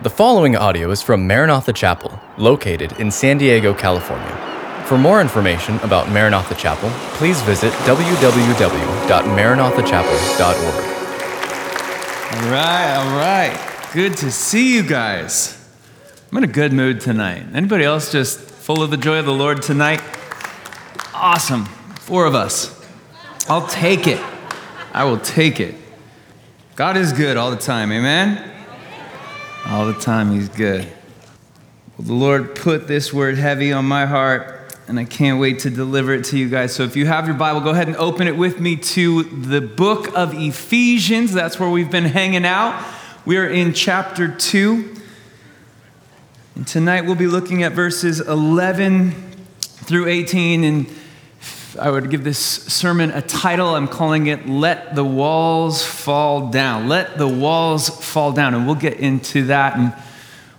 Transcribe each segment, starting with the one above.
The following audio is from Maranatha Chapel, located in San Diego, California. For more information about Maranatha Chapel, please visit www.maranathachapel.org. All right, all right. Good to see you guys. I'm in a good mood tonight. Anybody else just full of the joy of the Lord tonight? Awesome. Four of us. I'll take it. I will take it. God is good all the time. Amen? All the time, He's good. Well, the Lord put this word heavy on my heart, and I can't wait to deliver it to you guys. So if you have your Bible, go ahead and open it with me to the book of Ephesians. That's where we've been hanging out. We are in chapter 2. And tonight we'll be looking at verses 11 through 18. And I would give this sermon a title. I'm calling it Let the Walls Fall Down. Let the Walls Fall Down. And we'll get into that and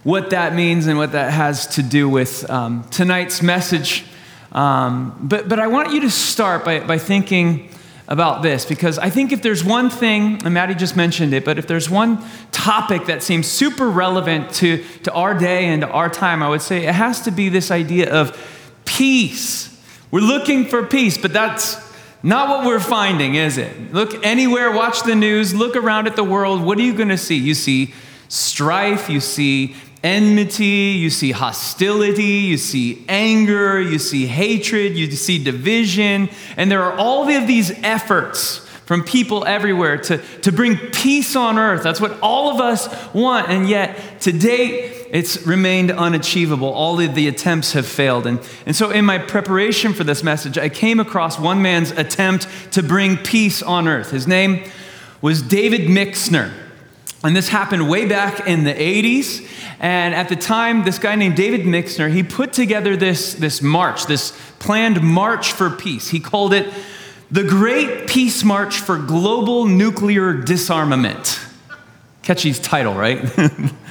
what that means and what that has to do with um, tonight's message. Um, but, but I want you to start by, by thinking about this because I think if there's one thing, and Maddie just mentioned it, but if there's one topic that seems super relevant to, to our day and to our time, I would say it has to be this idea of peace we're looking for peace, but that's not what we're finding, is it? Look anywhere, watch the news, look around at the world. What are you going to see? You see strife, you see enmity, you see hostility, you see anger, you see hatred, you see division. And there are all of these efforts from people everywhere to, to bring peace on earth. That's what all of us want. And yet, to date, it's remained unachievable. All of the attempts have failed. And, and so, in my preparation for this message, I came across one man's attempt to bring peace on earth. His name was David Mixner. And this happened way back in the 80s. And at the time, this guy named David Mixner, he put together this, this march, this planned march for peace. He called it the Great Peace March for Global Nuclear Disarmament. Catchy title, right?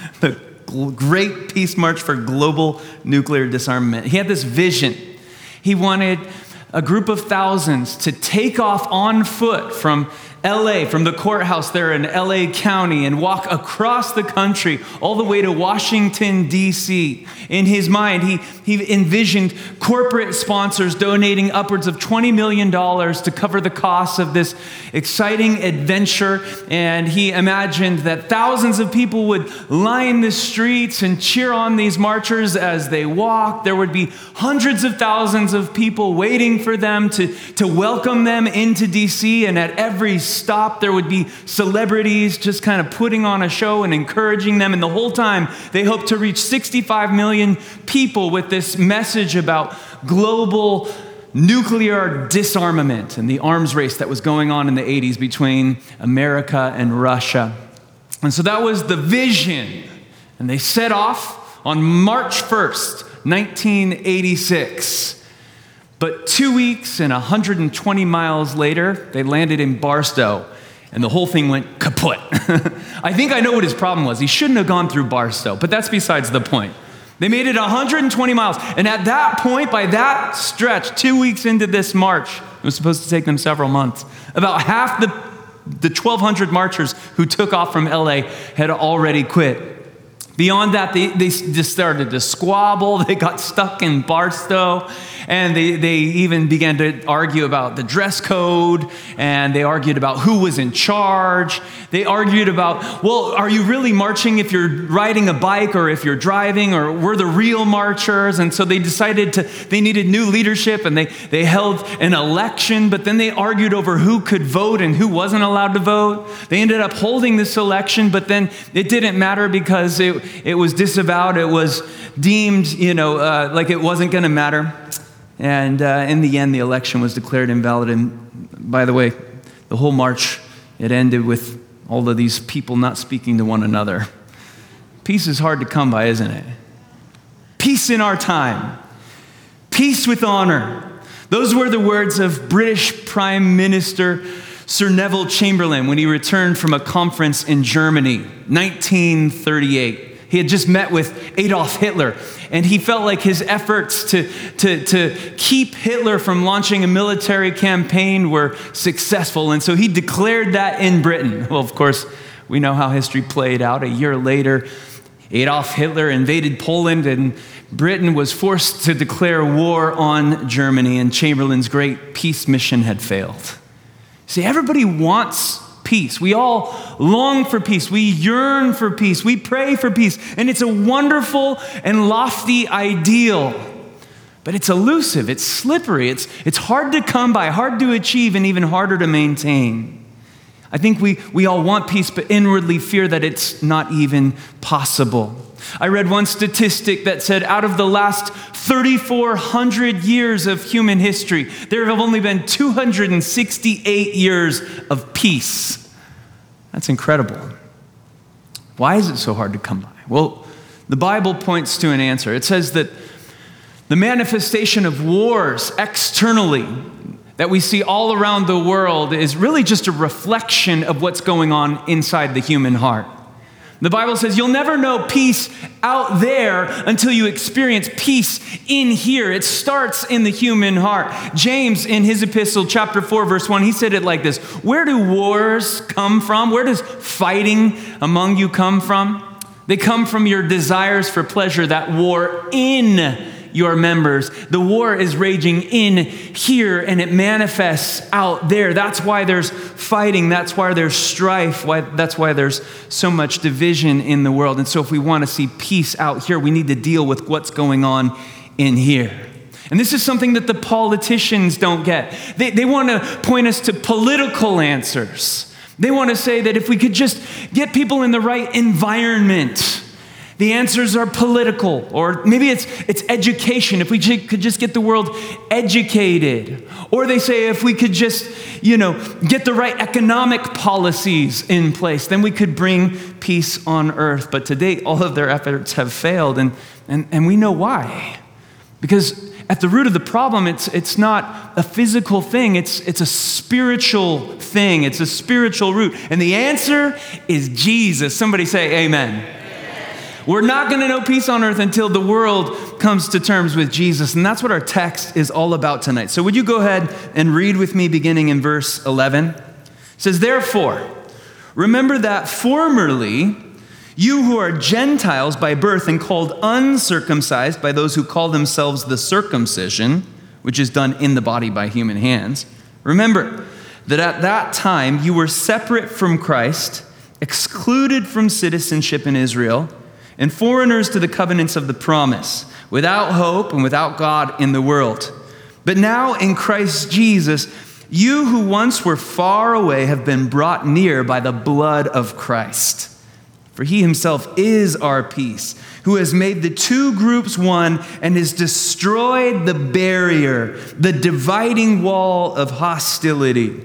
Great Peace March for Global Nuclear Disarmament. He had this vision. He wanted a group of thousands to take off on foot from LA, from the courthouse there in LA County, and walk across the country all the way to Washington, D.C. In his mind, he, he envisioned corporate sponsors donating upwards of $20 million to cover the costs of this exciting adventure. And he imagined that thousands of people would line the streets and cheer on these marchers as they walked. There would be hundreds of thousands of people waiting for them to, to welcome them into D.C. And at every stop, there would be celebrities just kind of putting on a show and encouraging them. And the whole time, they hope to reach 65 million people with this message about global nuclear disarmament and the arms race that was going on in the 80s between America and Russia. And so that was the vision. And they set off on March 1st, 1986. But two weeks and 120 miles later, they landed in Barstow, and the whole thing went kaput. I think I know what his problem was. He shouldn't have gone through Barstow, but that's besides the point. They made it 120 miles, and at that point, by that stretch, two weeks into this march, it was supposed to take them several months, about half the, the 1,200 marchers who took off from LA had already quit. Beyond that, they, they just started to squabble. They got stuck in Barstow. And they, they even began to argue about the dress code, and they argued about who was in charge. They argued about, well, are you really marching if you're riding a bike or if you're driving, or we're the real marchers? And so they decided to, they needed new leadership, and they, they held an election, but then they argued over who could vote and who wasn't allowed to vote. They ended up holding this election, but then it didn't matter because it, it was disavowed. It was deemed, you know, uh, like it wasn't going to matter. And uh, in the end, the election was declared invalid. And by the way, the whole march, it ended with all of these people not speaking to one another. Peace is hard to come by, isn't it? Peace in our time. Peace with honor. Those were the words of British Prime Minister Sir Neville Chamberlain when he returned from a conference in Germany, 1938. He had just met with Adolf Hitler, and he felt like his efforts to, to, to keep Hitler from launching a military campaign were successful. And so he declared that in Britain. Well, of course, we know how history played out. A year later, Adolf Hitler invaded Poland, and Britain was forced to declare war on Germany, and Chamberlain's great peace mission had failed. See, everybody wants peace. We all long for peace. We yearn for peace. We pray for peace. And it's a wonderful and lofty ideal. But it's elusive, it's slippery, it's, it's hard to come by, hard to achieve, and even harder to maintain. I think we, we all want peace, but inwardly fear that it's not even possible. I read one statistic that said out of the last 3,400 years of human history, there have only been 268 years of peace. That's incredible. Why is it so hard to come by? Well, the Bible points to an answer. It says that the manifestation of wars externally that we see all around the world is really just a reflection of what's going on inside the human heart. The Bible says you'll never know peace out there until you experience peace in here. It starts in the human heart. James, in his epistle, chapter 4, verse 1, he said it like this Where do wars come from? Where does fighting among you come from? They come from your desires for pleasure that war in your members. The war is raging in here and it manifests out there. That's why there's fighting. That's why there's strife. Why, that's why there's so much division in the world. And so, if we want to see peace out here, we need to deal with what's going on in here. And this is something that the politicians don't get. They, they want to point us to political answers. They want to say that if we could just get people in the right environment, the answers are political, or maybe it's, it's education, if we could just get the world educated. Or they say if we could just, you know, get the right economic policies in place, then we could bring peace on earth. But to date, all of their efforts have failed, and, and, and we know why. Because at the root of the problem, it's, it's not a physical thing, it's, it's a spiritual thing, it's a spiritual root. And the answer is Jesus. Somebody say, Amen. We're not going to know peace on earth until the world comes to terms with Jesus. And that's what our text is all about tonight. So, would you go ahead and read with me beginning in verse 11? It says, Therefore, remember that formerly, you who are Gentiles by birth and called uncircumcised by those who call themselves the circumcision, which is done in the body by human hands, remember that at that time you were separate from Christ, excluded from citizenship in Israel and foreigners to the covenants of the promise, without hope and without God in the world. But now in Christ Jesus, you who once were far away have been brought near by the blood of Christ. For he himself is our peace, who has made the two groups one and has destroyed the barrier, the dividing wall of hostility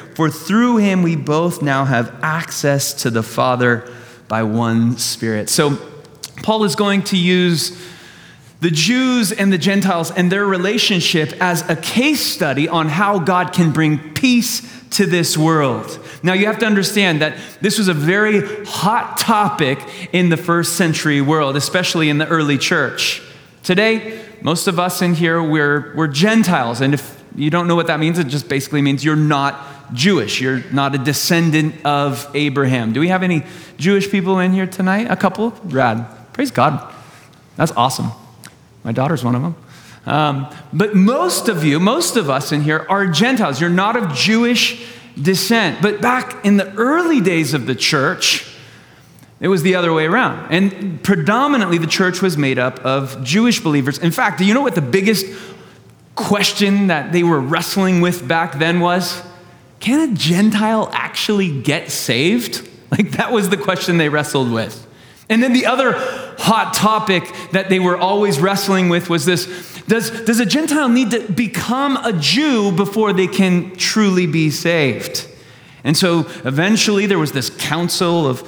For through him we both now have access to the Father by one Spirit. So, Paul is going to use the Jews and the Gentiles and their relationship as a case study on how God can bring peace to this world. Now, you have to understand that this was a very hot topic in the first century world, especially in the early church. Today, most of us in here, we're, we're Gentiles. And if you don't know what that means, it just basically means you're not Jewish. You're not a descendant of Abraham. Do we have any Jewish people in here tonight? A couple? Rad. Praise God. That's awesome. My daughter's one of them. Um, but most of you, most of us in here are Gentiles. You're not of Jewish descent. But back in the early days of the church, it was the other way around. And predominantly, the church was made up of Jewish believers. In fact, do you know what the biggest question that they were wrestling with back then was? Can a Gentile actually get saved? Like, that was the question they wrestled with. And then the other hot topic that they were always wrestling with was this does, does a Gentile need to become a Jew before they can truly be saved? And so eventually there was this council of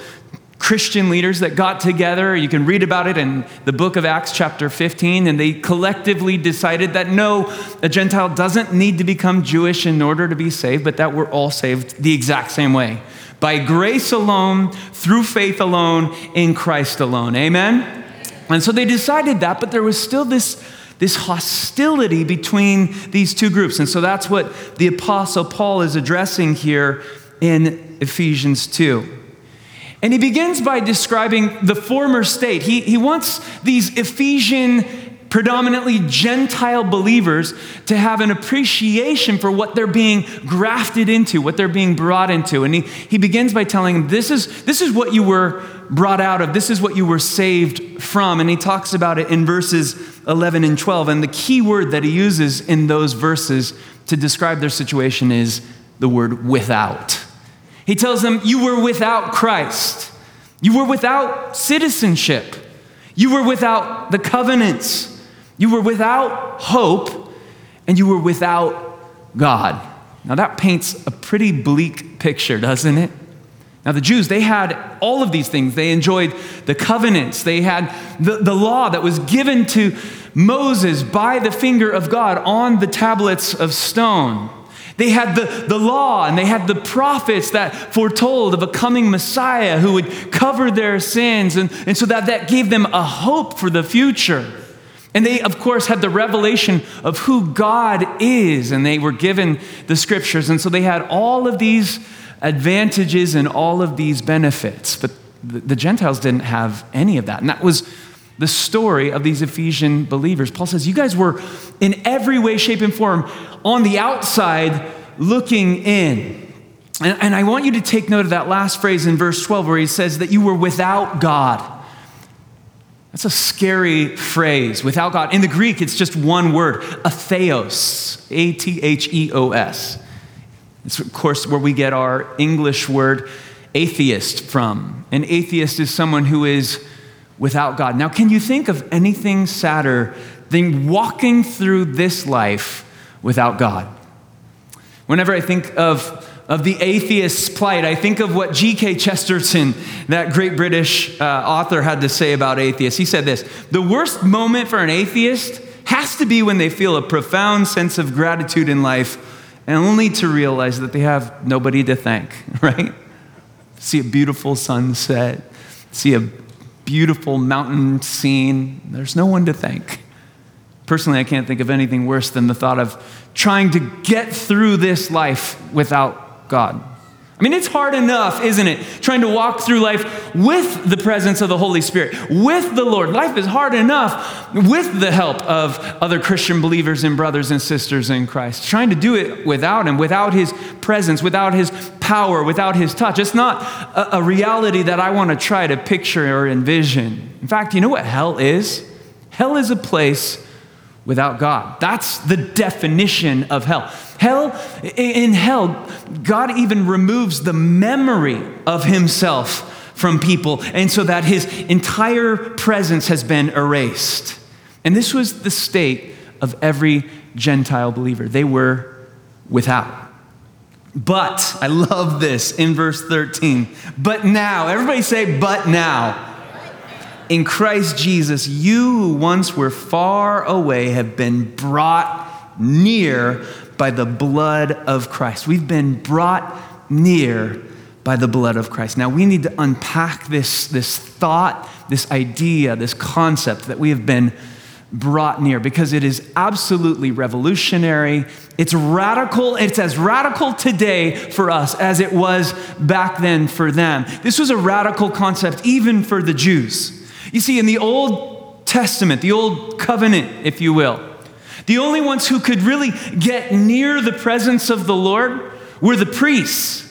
Christian leaders that got together. You can read about it in the book of Acts, chapter 15, and they collectively decided that no, a Gentile doesn't need to become Jewish in order to be saved, but that we're all saved the exact same way by grace alone, through faith alone, in Christ alone. Amen? And so they decided that, but there was still this, this hostility between these two groups. And so that's what the Apostle Paul is addressing here in Ephesians 2. And he begins by describing the former state. He, he wants these Ephesian, predominantly Gentile believers to have an appreciation for what they're being grafted into, what they're being brought into. And he, he begins by telling them, this is, this is what you were brought out of, this is what you were saved from. And he talks about it in verses 11 and 12. And the key word that he uses in those verses to describe their situation is the word without. He tells them, You were without Christ. You were without citizenship. You were without the covenants. You were without hope. And you were without God. Now, that paints a pretty bleak picture, doesn't it? Now, the Jews, they had all of these things. They enjoyed the covenants, they had the, the law that was given to Moses by the finger of God on the tablets of stone. They had the, the law and they had the prophets that foretold of a coming Messiah who would cover their sins. And, and so that, that gave them a hope for the future. And they, of course, had the revelation of who God is, and they were given the scriptures. And so they had all of these advantages and all of these benefits. But the, the Gentiles didn't have any of that. And that was the story of these Ephesian believers. Paul says, You guys were in every way, shape, and form on the outside looking in. And, and, I want you to take note of that last phrase in verse 12 where he says that you were without God. That's a scary phrase, without God. In the Greek, it's just one word, atheos, A T H E O S. It's, of course, where we get our English word atheist from. An atheist is someone who is without God. Now, can you think of anything sadder than walking through this life without God? Whenever I think of, of the atheist's plight, I think of what G.K. Chesterton, that great British uh, author, had to say about atheists. He said this The worst moment for an atheist has to be when they feel a profound sense of gratitude in life and only to realize that they have nobody to thank, right? See a beautiful sunset, see a beautiful mountain scene. There's no one to thank. Personally, I can't think of anything worse than the thought of trying to get through this life without God. I mean, it's hard enough, isn't it? Trying to walk through life with the presence of the Holy Spirit, with the Lord. Life is hard enough with the help of other Christian believers and brothers and sisters in Christ. Trying to do it without Him, without His presence, without His power, without His touch. It's not a, a reality that I want to try to picture or envision. In fact, you know what hell is? Hell is a place without God. That's the definition of hell. Hell, in hell, God even removes the memory of himself from people, and so that his entire presence has been erased. And this was the state of every Gentile believer. They were without. But, I love this in verse 13. But now, everybody say, but now in Christ Jesus, you who once were far away have been brought near by the blood of Christ. We've been brought near by the blood of Christ. Now we need to unpack this, this thought, this idea, this concept that we have been brought near because it is absolutely revolutionary. It's radical. It's as radical today for us as it was back then for them. This was a radical concept even for the Jews. You see, in the Old Testament, the Old Covenant, if you will, the only ones who could really get near the presence of the Lord were the priests.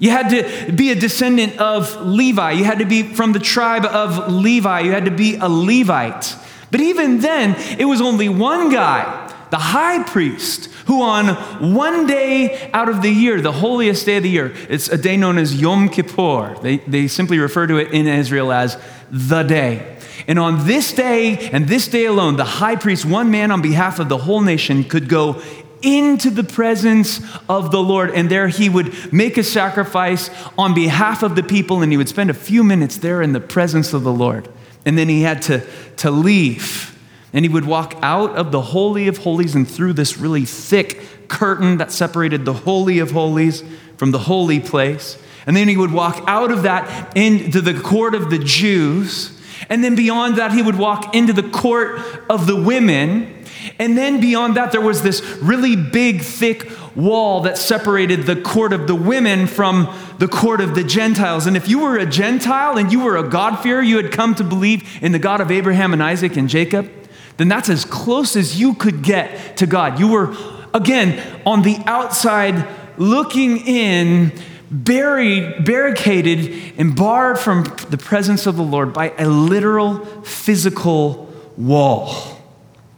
You had to be a descendant of Levi. You had to be from the tribe of Levi. You had to be a Levite. But even then, it was only one guy, the high priest, who on one day out of the year, the holiest day of the year, it's a day known as Yom Kippur. They, they simply refer to it in Israel as the day. And on this day and this day alone, the high priest, one man on behalf of the whole nation, could go into the presence of the Lord. And there he would make a sacrifice on behalf of the people, and he would spend a few minutes there in the presence of the Lord. And then he had to, to leave. And he would walk out of the Holy of Holies and through this really thick curtain that separated the Holy of Holies from the holy place. And then he would walk out of that into the court of the Jews. And then beyond that, he would walk into the court of the women. And then beyond that, there was this really big, thick wall that separated the court of the women from the court of the Gentiles. And if you were a Gentile and you were a God-fearer, you had come to believe in the God of Abraham and Isaac and Jacob, then that's as close as you could get to God. You were, again, on the outside looking in, buried, barricaded, and barred from the presence of the Lord by a literal physical wall.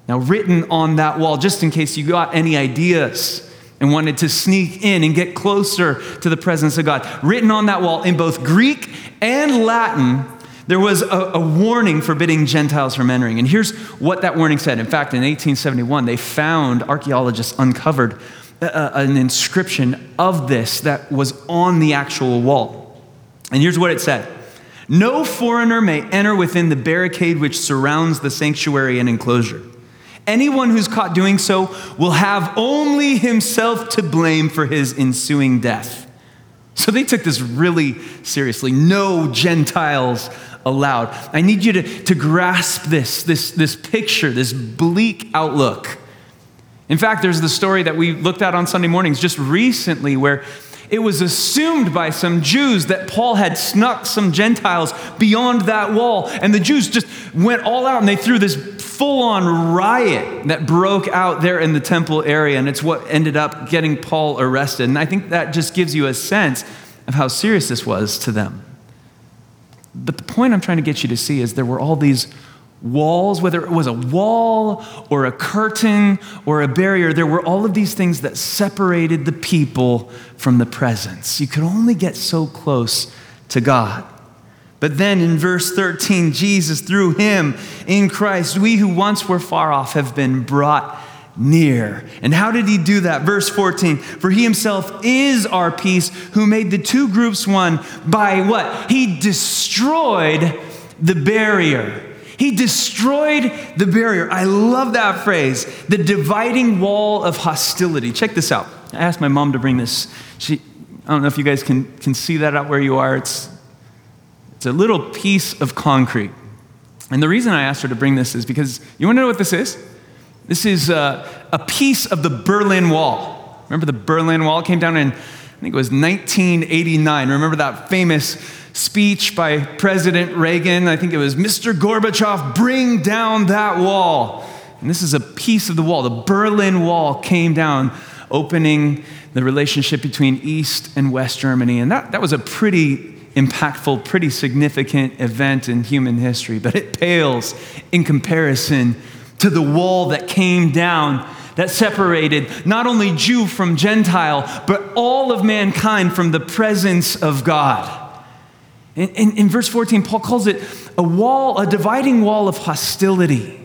Now, written on that wall, just in case you got any ideas and wanted to sneak in and get closer to the presence of God, written on that wall in both Greek and Latin, there was a, a, warning forbidding Gentiles from entering. And here's what that warning said. In fact, in 1871, they found, archaeologists uncovered a, an inscription of this that was on the actual wall. And here's what it said No foreigner may enter within the barricade which surrounds the sanctuary and enclosure. Anyone who's caught doing so will have only himself to blame for his ensuing death. So they took this really seriously. No Gentiles allowed. I need you to, to grasp this, this, this picture, this bleak outlook. In fact, there's the story that we looked at on Sunday mornings just recently where it was assumed by some Jews that Paul had snuck some Gentiles beyond that wall. And the Jews just went all out and they threw this full on riot that broke out there in the temple area. And it's what ended up getting Paul arrested. And I think that just gives you a sense of how serious this was to them. But the point I'm trying to get you to see is there were all these walls, whether it was a wall or a curtain or a barrier, there were all of these things that separated the people from the presence. You could only get so close to God. But then in verse 13, Jesus, through him in Christ, we who once were far off have been brought near. And how did he do that? Verse 14, for he himself is our peace, who made the two groups one by what? He destroyed the barrier he destroyed the barrier. I love that phrase, the dividing wall of hostility. Check this out. I asked my mom to bring this. She, I don't know if you guys can, can see that out where you are. It's, it's a little piece of concrete. And the reason I asked her to bring this is because you want to know what this is? This is a, a piece of the Berlin Wall. Remember the Berlin Wall came down in, I think it was 1989. Remember that famous speech by President Reagan. I think it was Mr. Gorbachev, bring down that wall. And this is a piece of the wall. The Berlin Wall came down, opening the relationship between East and West Germany. And that, that was a pretty impactful, pretty significant event in human history, but it pales in comparison to the wall that came down that separated not only Jew from Gentile, but all of mankind from the presence of God. In, in, in, verse 14, Paul calls it a wall, a dividing wall of hostility.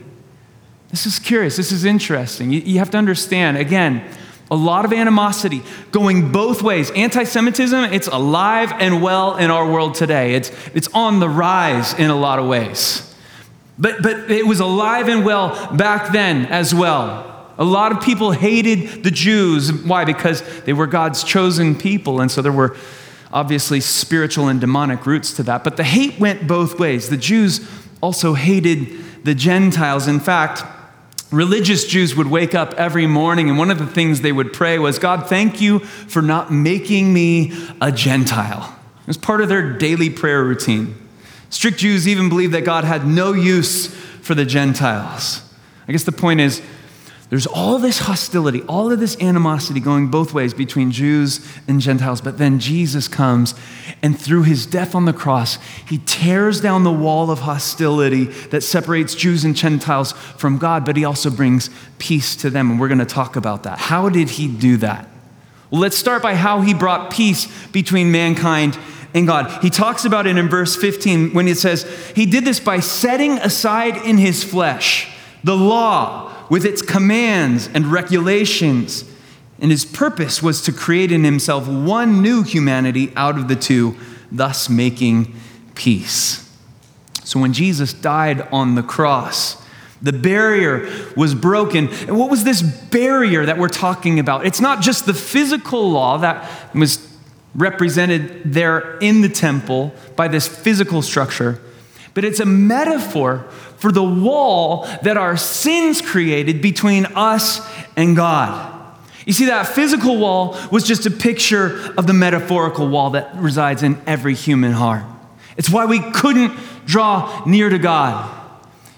This is curious. This is interesting. You, you have to understand, again, a lot of animosity going both ways. Anti Semitism, it's alive and well in our world today, it's, it's on the rise in a lot of ways. But, but it was alive and well back then as well. A lot of people hated the Jews. Why? Because they were God's chosen people. And so there were obviously spiritual and demonic roots to that. But the hate went both ways. The Jews also hated the Gentiles. In fact, religious Jews would wake up every morning, and one of the things they would pray was, God, thank you for not making me a Gentile. It was part of their daily prayer routine. Strict Jews even believed that God had no use for the Gentiles. I guess the point is, there's all this hostility, all of this animosity going both ways between Jews and Gentiles. But then Jesus comes, and through his death on the cross, he tears down the wall of hostility that separates Jews and Gentiles from God, but he also brings peace to them. And we're going to talk about that. How did he do that? Well, let's start by how he brought peace between mankind and God. He talks about it in verse 15 when it says, He did this by setting aside in his flesh the law with its commands and regulations. And his purpose was to create in himself one new humanity out of the two, thus making peace. So when Jesus died on the cross, the barrier was broken. And what was this barrier that we're talking about? It's not just the physical law that was represented there in the temple by this physical structure, but it's a metaphor for the wall that our sins created between us and God. You see, that physical wall was just a picture of the metaphorical wall that resides in every human heart. It's why we couldn't draw near to God.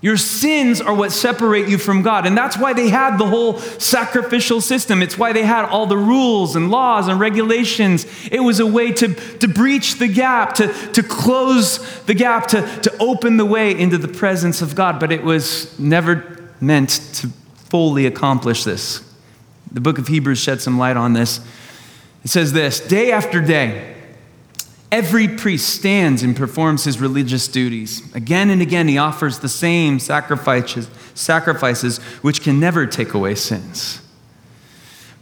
Your sins are what separate you from God. And that's why they had the whole sacrificial system. It's why they had all the rules and laws and regulations. It was a way to, to breach the gap, to, to close the gap, to, to open the way into the presence of God. But it was never meant to fully accomplish this. The book of Hebrews shed some light on this. It says this day after day, Every priest stands and performs his religious duties. Again and again, he offers the same sacrifices, sacrifices which can never take away sins.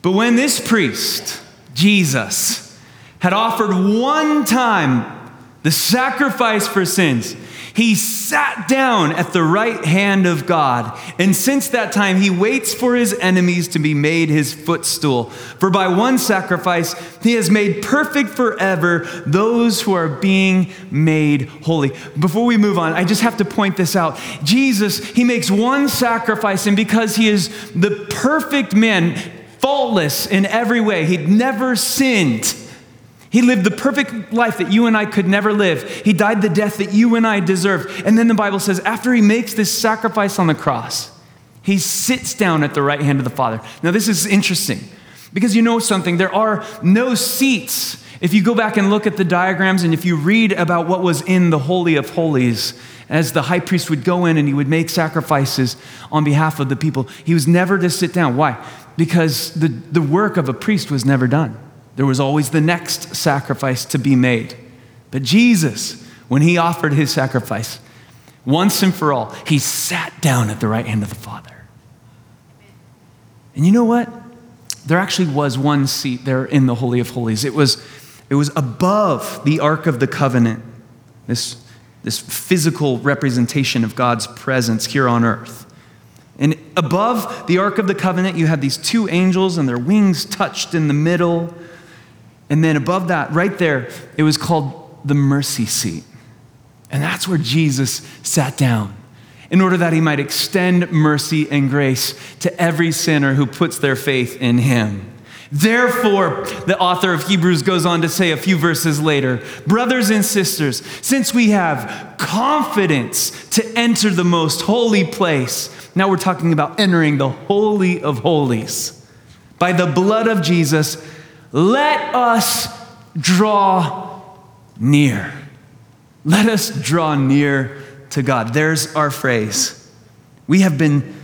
But when this priest, Jesus, had offered one time the sacrifice for sins, he sat down at the right hand of God. And since that time, he waits for his enemies to be made his footstool. For by one sacrifice, he has made perfect forever those who are being made holy. Before we move on, I just have to point this out. Jesus, he makes one sacrifice, and because he is the perfect man, faultless in every way, he'd never sinned. He lived the perfect life that you and I could never live. He died the death that you and I deserve. And then the Bible says, after he makes this sacrifice on the cross, he sits down at the right hand of the Father. Now, this is interesting because you know something. There are no seats. If you go back and look at the diagrams and if you read about what was in the Holy of Holies, as the high priest would go in and he would make sacrifices on behalf of the people, he was never to sit down. Why? Because the, the work of a priest was never done. There was always the next sacrifice to be made. But Jesus, when he offered his sacrifice, once and for all, he sat down at the right hand of the Father. And you know what? There actually was one seat there in the Holy of Holies. It was, it was above the Ark of the Covenant, this, this physical representation of God's presence here on earth. And above the Ark of the Covenant, you had these two angels, and their wings touched in the middle. And then above that, right there, it was called the mercy seat. And that's where Jesus sat down in order that he might extend mercy and grace to every sinner who puts their faith in him. Therefore, the author of Hebrews goes on to say a few verses later Brothers and sisters, since we have confidence to enter the most holy place, now we're talking about entering the Holy of Holies by the blood of Jesus let us draw near. Let us draw near to God. There's our phrase. We have been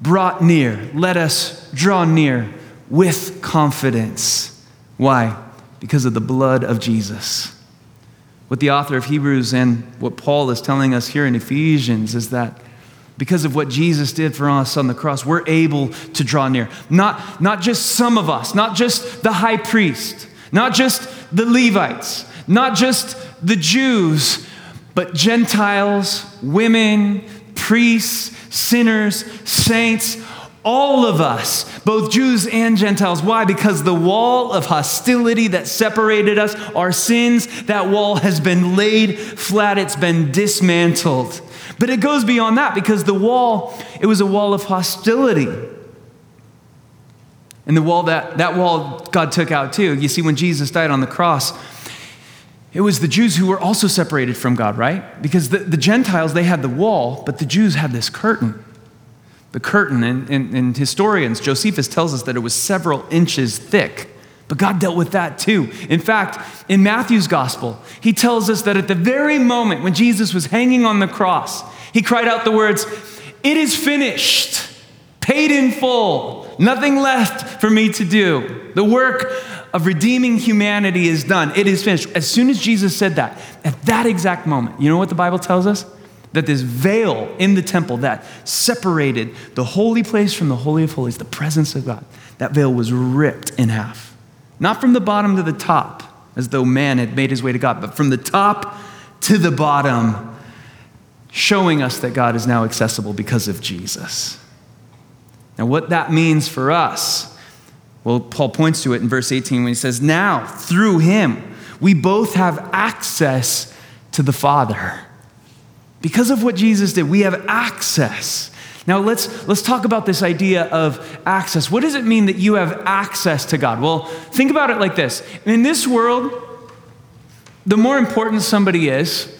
brought near. Let us draw near with confidence. Why? Because of the blood of Jesus. What the author of Hebrews and what Paul is telling us here in Ephesians is that because of what Jesus did for us on the cross, we're able to draw near. Not, not just some of us, not just the high priest, not just the Levites, not just the Jews, but Gentiles, women, priests, sinners, saints, all of us, both Jews and Gentiles. Why? Because the wall of hostility that separated us, our sins, that wall has been laid flat, it's been dismantled. But it goes beyond that because the wall, it was a wall of hostility. And the wall that that wall God took out too. You see, when Jesus died on the cross, it was the Jews who were also separated from God, right? Because the, the Gentiles, they had the wall, but the Jews had this curtain. The curtain, and, and, and historians, Josephus tells us that it was several inches thick. But God dealt with that too. In fact, in Matthew's gospel, he tells us that at the very moment when Jesus was hanging on the cross, he cried out the words, It is finished, paid in full, nothing left for me to do. The work of redeeming humanity is done. It is finished. As soon as Jesus said that, at that exact moment, you know what the Bible tells us? that this veil in the temple that separated the holy place from the Holy of Holies, the presence of God, that veil was ripped in half. Not from the bottom to the top, as though man had made his way to God, but from the top to the bottom, showing us that God is now accessible because of Jesus. Now, what that means for us, well, Paul points to it in verse 18 when he says, Now, through him, we both have access to the Father. Because of what Jesus did, we have access. Now let's let's talk about this idea of access. What does it mean that you have access to God? Well, think about it like this. In this world, the more important somebody is,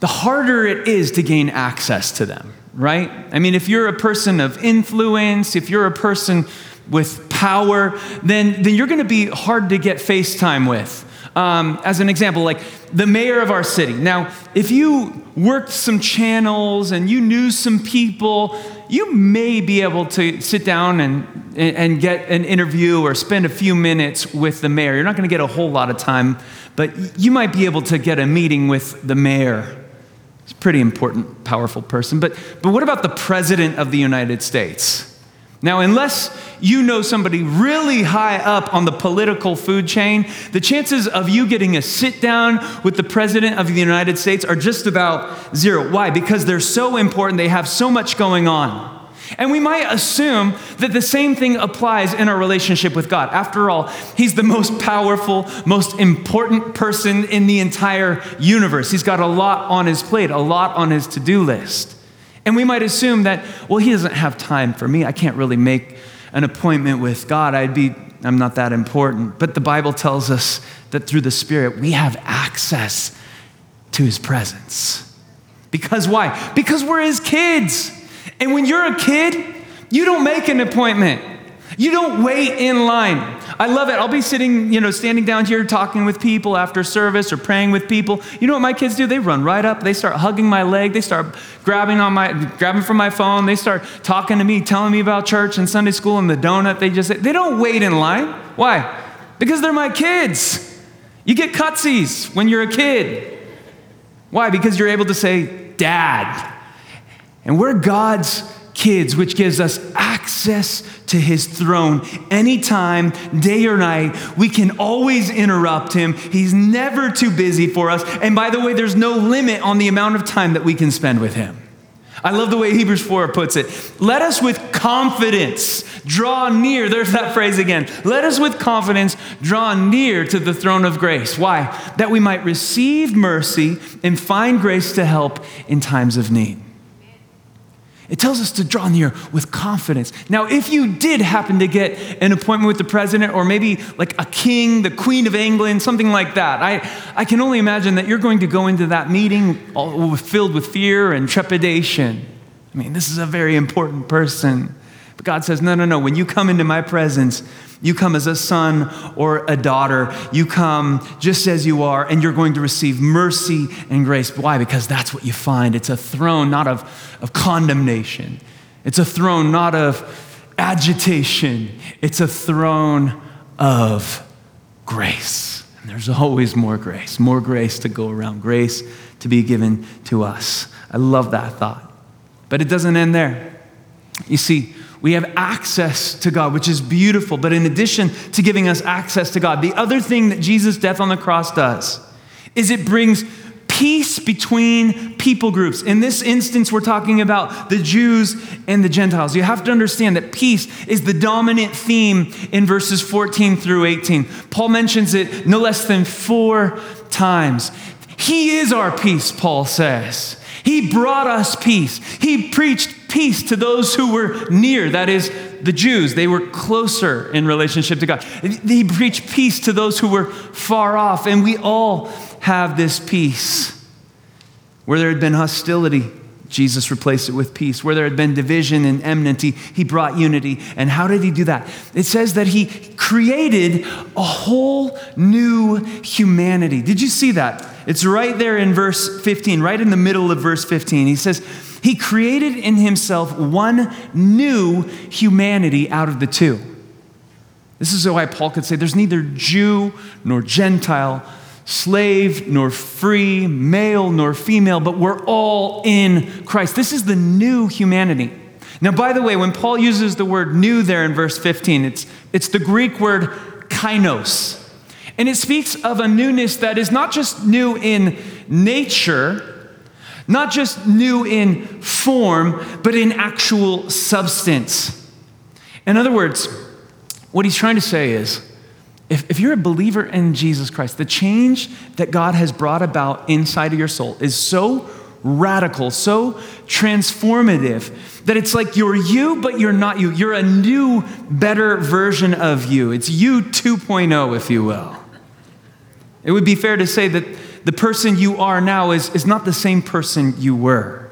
the harder it is to gain access to them, right? I mean, if you're a person of influence, if you're a person with power, then, then you're going to be hard to get FaceTime with. Um, as an example, like the mayor of our city. Now, if you worked some channels and you knew some people, you may be able to sit down and, and get an interview or spend a few minutes with the mayor. You're not going to get a whole lot of time, but you might be able to get a meeting with the mayor. He's a pretty important, powerful person. But, but what about the president of the United States? Now, unless you know somebody really high up on the political food chain, the chances of you getting a sit down with the President of the United States are just about zero. Why? Because they're so important, they have so much going on. And we might assume that the same thing applies in our relationship with God. After all, He's the most powerful, most important person in the entire universe. He's got a lot on His plate, a lot on His to do list. And we might assume that, well, he doesn't have time for me. I can't really make an appointment with God. I'd be, I'm not that important. But the Bible tells us that through the Spirit, we have access to his presence. Because why? Because we're his kids. And when you're a kid, you don't make an appointment. You don't wait in line. I love it. I'll be sitting, you know, standing down here talking with people after service or praying with people. You know what my kids do? They run right up. They start hugging my leg. They start grabbing on my grabbing from my phone. They start talking to me, telling me about church and Sunday school and the donut they just they don't wait in line. Why? Because they're my kids. You get cutsies when you're a kid. Why? Because you're able to say, Dad. And we're God's kids, which gives us access to his throne anytime, day or night. We can always interrupt him. He's never too busy for us. And by the way, there's no limit on the amount of time that we can spend with him. I love the way Hebrews 4 puts it. Let us with confidence draw near. There's that phrase again. Let us with confidence draw near to the throne of grace. Why? That we might receive mercy and find grace to help in times of need. It tells us to draw near with confidence. Now, if you did happen to get an appointment with the president or maybe like a king, the queen of England, something like that, I, I can only imagine that you're going to go into that meeting all, filled with fear and trepidation. I mean, this is a very important person. But God says, no, no, no. When you come into my presence, you come as a son or a daughter. You come just as you are, and you're going to receive mercy and grace. Why? Because that's what you find. It's a throne not of, of condemnation, it's a throne not of agitation, it's a throne of grace. And there's always more grace, more grace to go around, grace to be given to us. I love that thought. But it doesn't end there. You see, we have access to God, which is beautiful. But in addition to giving us access to God, the other thing that Jesus' death on the cross does is it brings peace between people groups. In this instance, we're talking about the Jews and the Gentiles. You have to understand that peace is the dominant theme in verses 14 through 18. Paul mentions it no less than four times. He is our peace, Paul says. He brought us peace. He preached peace to those who were near, that is, the Jews. They were closer in relationship to God. He preached peace to those who were far off, and we all have this peace. Where there had been hostility, Jesus replaced it with peace. Where there had been division and enmity, he brought unity. And how did he do that? It says that he created a whole new humanity. Did you see that? It's right there in verse 15, right in the middle of verse 15. He says, He created in Himself one new humanity out of the two. This is why Paul could say there's neither Jew nor Gentile, slave nor free, male nor female, but we're all in Christ. This is the new humanity. Now, by the way, when Paul uses the word new there in verse 15, it's, it's the Greek word kainos. And it speaks of a newness that is not just new in nature, not just new in form, but in actual substance. In other words, what he's trying to say is if, if you're a believer in Jesus Christ, the change that God has brought about inside of your soul is so radical, so transformative that it's like you're you, but you're not you. You're a new, better version of you. It's you 2.0, if you will. It would be fair to say that the person you are now is, is not the same person you were.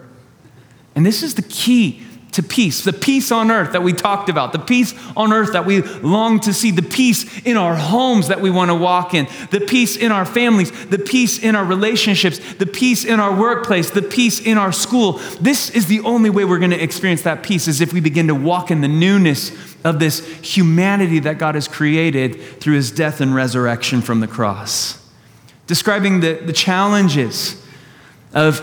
And this is the key to peace, the peace on earth that we talked about, the peace on earth that we long to see, the peace in our homes that we want to walk in, the peace in our families, the peace in our relationships, the peace in our workplace, the peace in our school. This is the only way we're going to experience that peace is if we begin to walk in the newness of this humanity that God has created through his death and resurrection from the cross. Describing the, the challenges of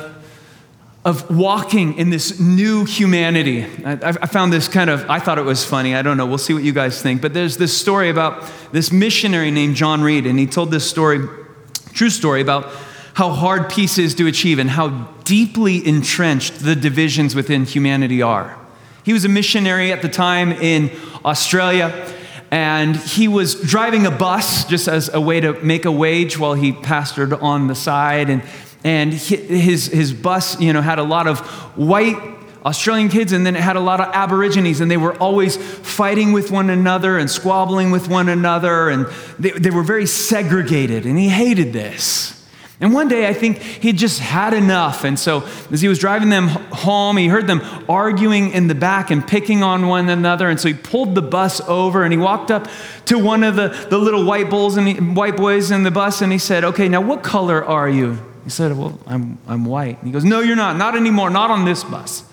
of walking in this new humanity. I, I, found this kind of, I thought it was funny. I don't know. We'll see what you guys think. But there's this story about this missionary named John Reed, and he told this story, true story, about how hard peace is to achieve and how deeply entrenched the divisions within humanity are. He was a missionary at the time in Australia, and he was driving a bus just as a way to make a wage while he pastored on the side. And and his, his bus, you know, had a lot of white Australian kids, and then it had a lot of Aborigines, and they were always fighting with one another and squabbling with one another, and they, they were very segregated, and he hated this. And one day, I think he just had enough. And so, as he was driving them home, he heard them arguing in the back and picking on one another. And so, he pulled the bus over and he walked up to one of the, the little white, bulls and he, white boys in the bus and he said, Okay, now what color are you? He said, Well, I'm, I'm white. And he goes, No, you're not. Not anymore. Not on this bus.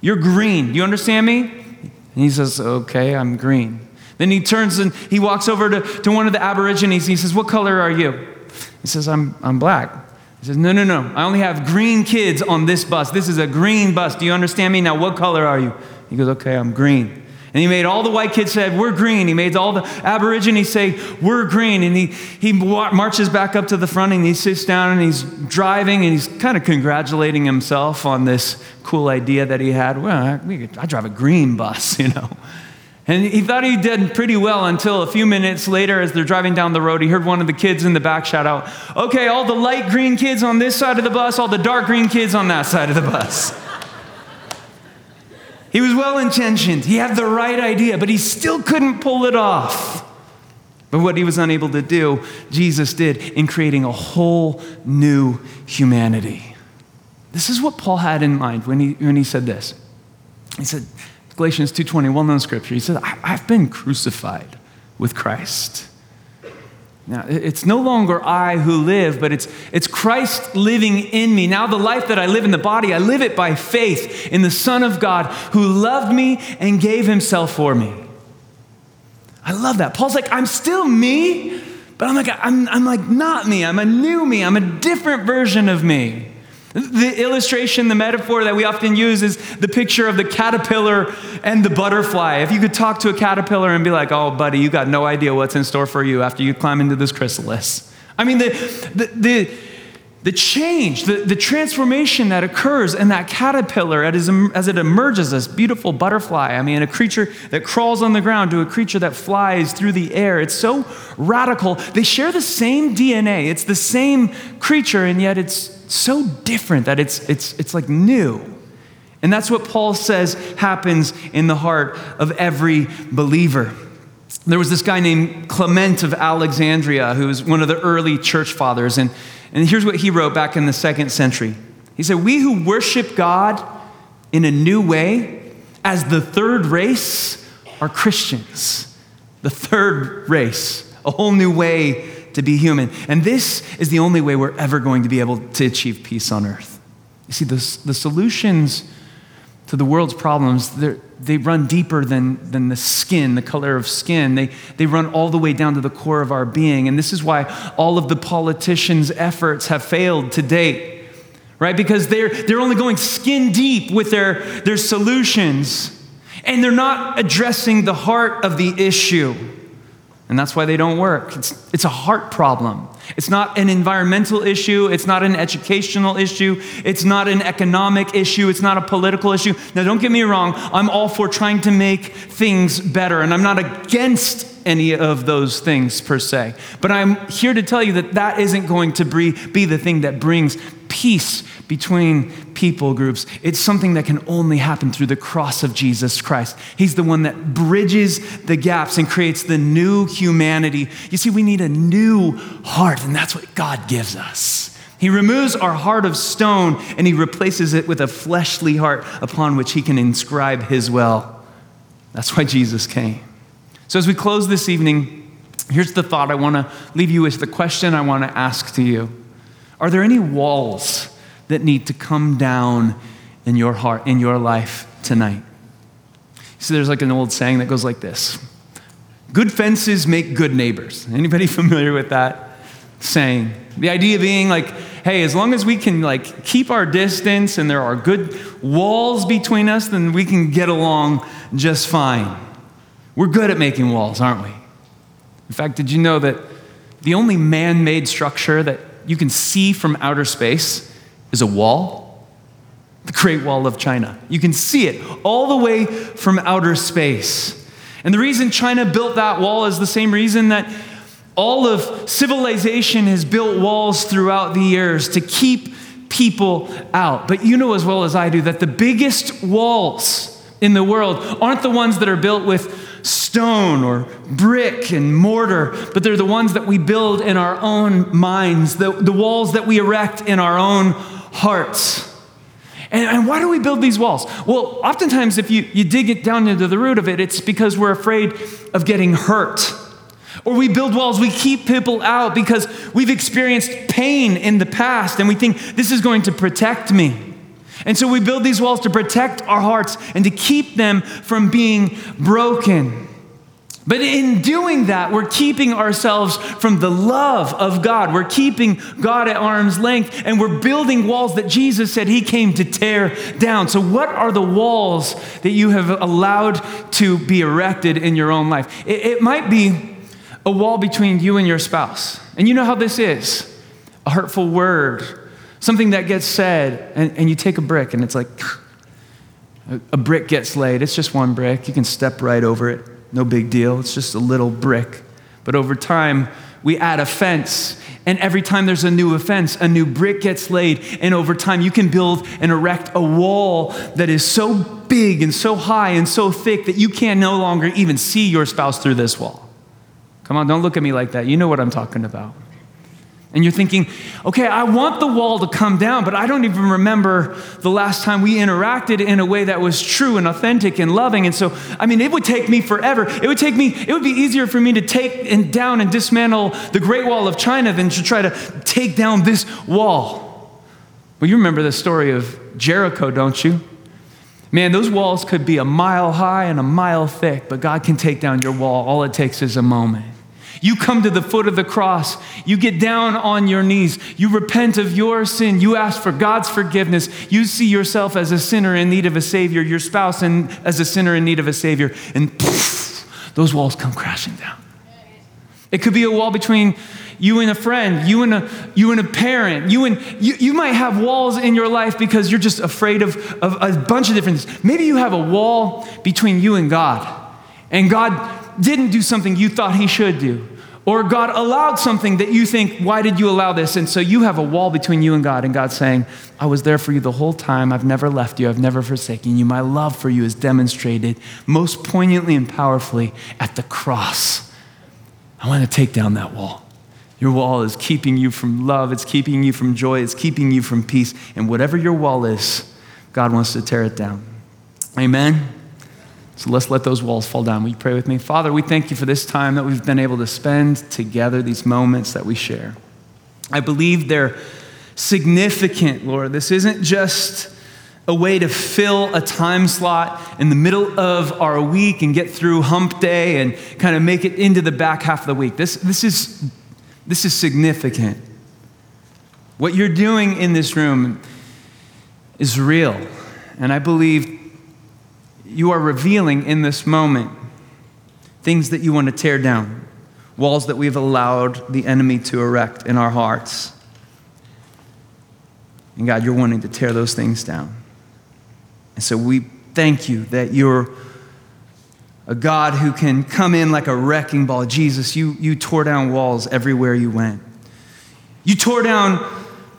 You're green. Do you understand me? And he says, Okay, I'm green. Then he turns and he walks over to, to one of the Aborigines. He says, What color are you? He says, I'm, I'm black. He says, No, no, no. I only have green kids on this bus. This is a green bus. Do you understand me? Now, what color are you? He goes, Okay, I'm green. And he made all the white kids say, We're green. He made all the Aborigines say, We're green. And he, he marches back up to the front and he sits down and he's driving and he's kind of congratulating himself on this cool idea that he had. Well, I, I drive a green bus, you know. And he thought he did pretty well until a few minutes later, as they're driving down the road, he heard one of the kids in the back shout out, Okay, all the light green kids on this side of the bus, all the dark green kids on that side of the bus. He was well intentioned. He had the right idea, but he still couldn't pull it off. But what he was unable to do, Jesus did in creating a whole new humanity. This is what Paul had in mind when he, when he said this. He said, Galatians 2.20, well-known scripture. He says, I've been crucified with Christ. Now, it's no longer I who live, but it's, it's Christ living in me. Now, the life that I live in the body, I live it by faith in the Son of God who loved me and gave himself for me. I love that. Paul's like, I'm still me, but I'm like, I'm, I'm like not me. I'm a new me. I'm a different version of me. The illustration, the metaphor that we often use is the picture of the caterpillar and the butterfly. If you could talk to a caterpillar and be like, oh, buddy, you got no idea what's in store for you after you climb into this chrysalis. I mean, the, the, the, the change, the, the transformation that occurs in that caterpillar as, it emerges, this beautiful butterfly. I mean, a creature that crawls on the ground to a creature that flies through the air. It's so radical. They share the same DNA, it's the same creature, and yet it's so different that it's, it's, it's like new. And that's what Paul says happens in the heart of every believer. There was this guy named Clement of Alexandria who was one of the early church fathers. And, and here's what he wrote back in the second century He said, We who worship God in a new way as the third race are Christians. The third race, a whole new way to be human. And this is the only way we're ever going to be able to achieve peace on earth. You see, the, the solutions to the world's problems, they run deeper than, than the skin, the color of skin. They, they run all the way down to the core of our being. And this is why all of the politicians' efforts have failed to date, right? Because they're, they're only going skin deep with their, their solutions, and they're not addressing the heart of the issue. And that's why they don't work. It's, it's a heart problem. It's not an environmental issue. It's not an educational issue. It's not an economic issue. It's not a political issue. Now, don't get me wrong. I'm all for trying to make things better, and I'm not against any of those things per se. But I'm here to tell you that that isn't going to be the thing that brings peace between people groups. It's something that can only happen through the cross of Jesus Christ. He's the one that bridges the gaps and creates the new humanity. You see, we need a new heart, and that's what God gives us. He removes our heart of stone and he replaces it with a fleshly heart upon which he can inscribe his will. That's why Jesus came. So, as we close this evening, here's the thought I want to leave you with the question I want to ask to you Are there any walls that need to come down in your heart, in your life tonight. See, there's like an old saying that goes like this Good fences make good neighbors. Anybody familiar with that saying? The idea being like, hey, as long as we can like keep our distance and there are good walls between us, then we can get along just fine. We're good at making walls, aren't we? In fact, did you know that the only man made structure that you can see from outer space is a wall, the Great Wall of China. You can see it all the way from outer space. And the reason China built that wall is the same reason that all of civilization has built walls throughout the years to keep people out. But you know as well as I do that the biggest walls in the world aren't the ones that are built with stone or brick and mortar, but they're the ones that we build in our own minds, the, the walls that we erect in our own hearts. And, and, why do we build these walls? Well, oftentimes, if you, you dig it down into the root of it, it's because we're afraid of getting hurt. Or we build walls, we keep people out because we've experienced pain in the past and we think this is going to protect me. And so we build these walls to protect our hearts and to keep them from being broken. But in doing that, we're keeping ourselves from the love of God. We're keeping God at arm's length, and we're building walls that Jesus said He came to tear down. So, what are the walls that you have allowed to be erected in your own life? It, it might be a wall between you and your spouse. And you know how this is a hurtful word, something that gets said, and, and you take a brick, and it's like a brick gets laid. It's just one brick, you can step right over it no big deal. It's just a little brick. But over time, we add a fence. And every time there's a new offense, a new brick gets laid. And over time, you can build and erect a wall that is so big and so high and so thick that you can no longer even see your spouse through this wall. Come on, don't look at me like that. You know what I'm talking about. And you're thinking, okay, I want the wall to come down, but I don't even remember the last time we interacted in a way that was true and authentic and loving. And so, I mean, it would take me forever. It would take me, it would be easier for me to take and down and dismantle the Great Wall of China than to try to take down this wall. Well, you remember the story of Jericho, don't you? Man, those walls could be a mile high and a mile thick, but God can take down your wall. All it takes is a moment. You come to the foot of the cross. You get down on your knees. You repent of your sin. You ask for God's forgiveness. You see yourself as a sinner in need of a Savior, your spouse in, as a sinner in need of a Savior. And poof, those walls come crashing down. It could be a wall between you and a friend, you and a, you and a parent. You, and, you, you might have walls in your life because you're just afraid of, of a bunch of different things. Maybe you have a wall between you and God. And God didn't do something you thought he should do. Or God allowed something that you think, why did you allow this? And so you have a wall between you and God, and God's saying, I was there for you the whole time. I've never left you. I've never forsaken you. My love for you is demonstrated most poignantly and powerfully at the cross. I want to take down that wall. Your wall is keeping you from love, it's keeping you from joy, it's keeping you from peace. And whatever your wall is, God wants to tear it down. Amen. So let's let those walls fall down. Will you pray with me? Father, we thank you for this time that we've been able to spend together, these moments that we share. I believe they're significant, Lord. This isn't just a way to fill a time slot in the middle of our week and get through hump day and kind of make it into the back half of the week. This, this, is, this is significant. What you're doing in this room is real. And I believe you are revealing in this moment things that you want to tear down, walls that we've allowed the enemy to erect in our hearts. And God, you're wanting to tear those things down. And so we thank you that you're a God who can come in like a wrecking ball. Jesus, you, you tore down walls everywhere you went. You tore down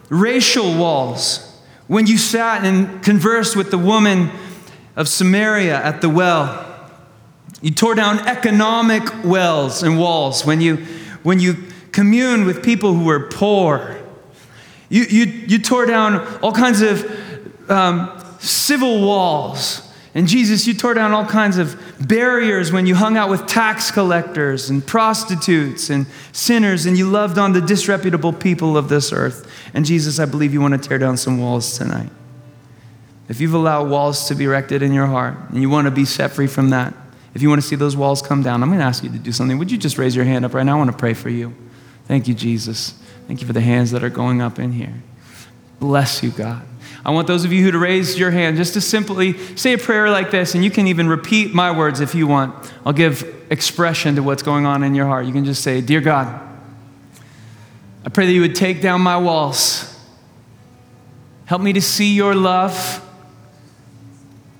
racial walls when you sat and conversed with the woman of Samaria at the well. You tore down economic wells and walls when you, when you communed with people who were poor. You, you, you tore down all kinds of um, civil walls. And Jesus, you tore down all kinds of barriers when you hung out with tax collectors and prostitutes and sinners, and you loved on the disreputable people of this earth. And Jesus, I believe you want to tear down some walls tonight. If you've allowed walls to be erected in your heart and you want to be set free from that, if you want to see those walls come down, I'm going to ask you to do something. Would you just raise your hand up right now? I want to pray for you. Thank you, Jesus. Thank you for the hands that are going up in here. Bless you, God. I want those of you who to raise your hand just to simply say a prayer like this, and you can even repeat my words if you want. I'll give expression to what's going on in your heart. You can just say, Dear God, I pray that you would take down my walls. Help me to see your love,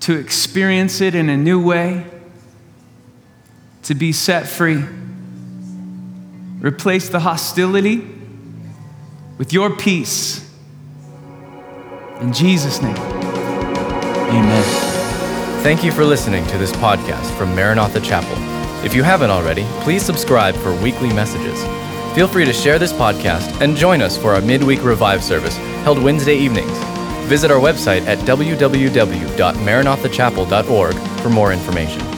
to experience it in a new way, to be set free. Replace the hostility with your peace in Jesus' name, amen. Thank you for listening to this podcast from Maranatha Chapel. If you haven't already, please subscribe for weekly messages. Feel free to share this podcast and join us for our midweek revive service held Wednesday evenings. Visit our website at www.maranathachapel.org for more information.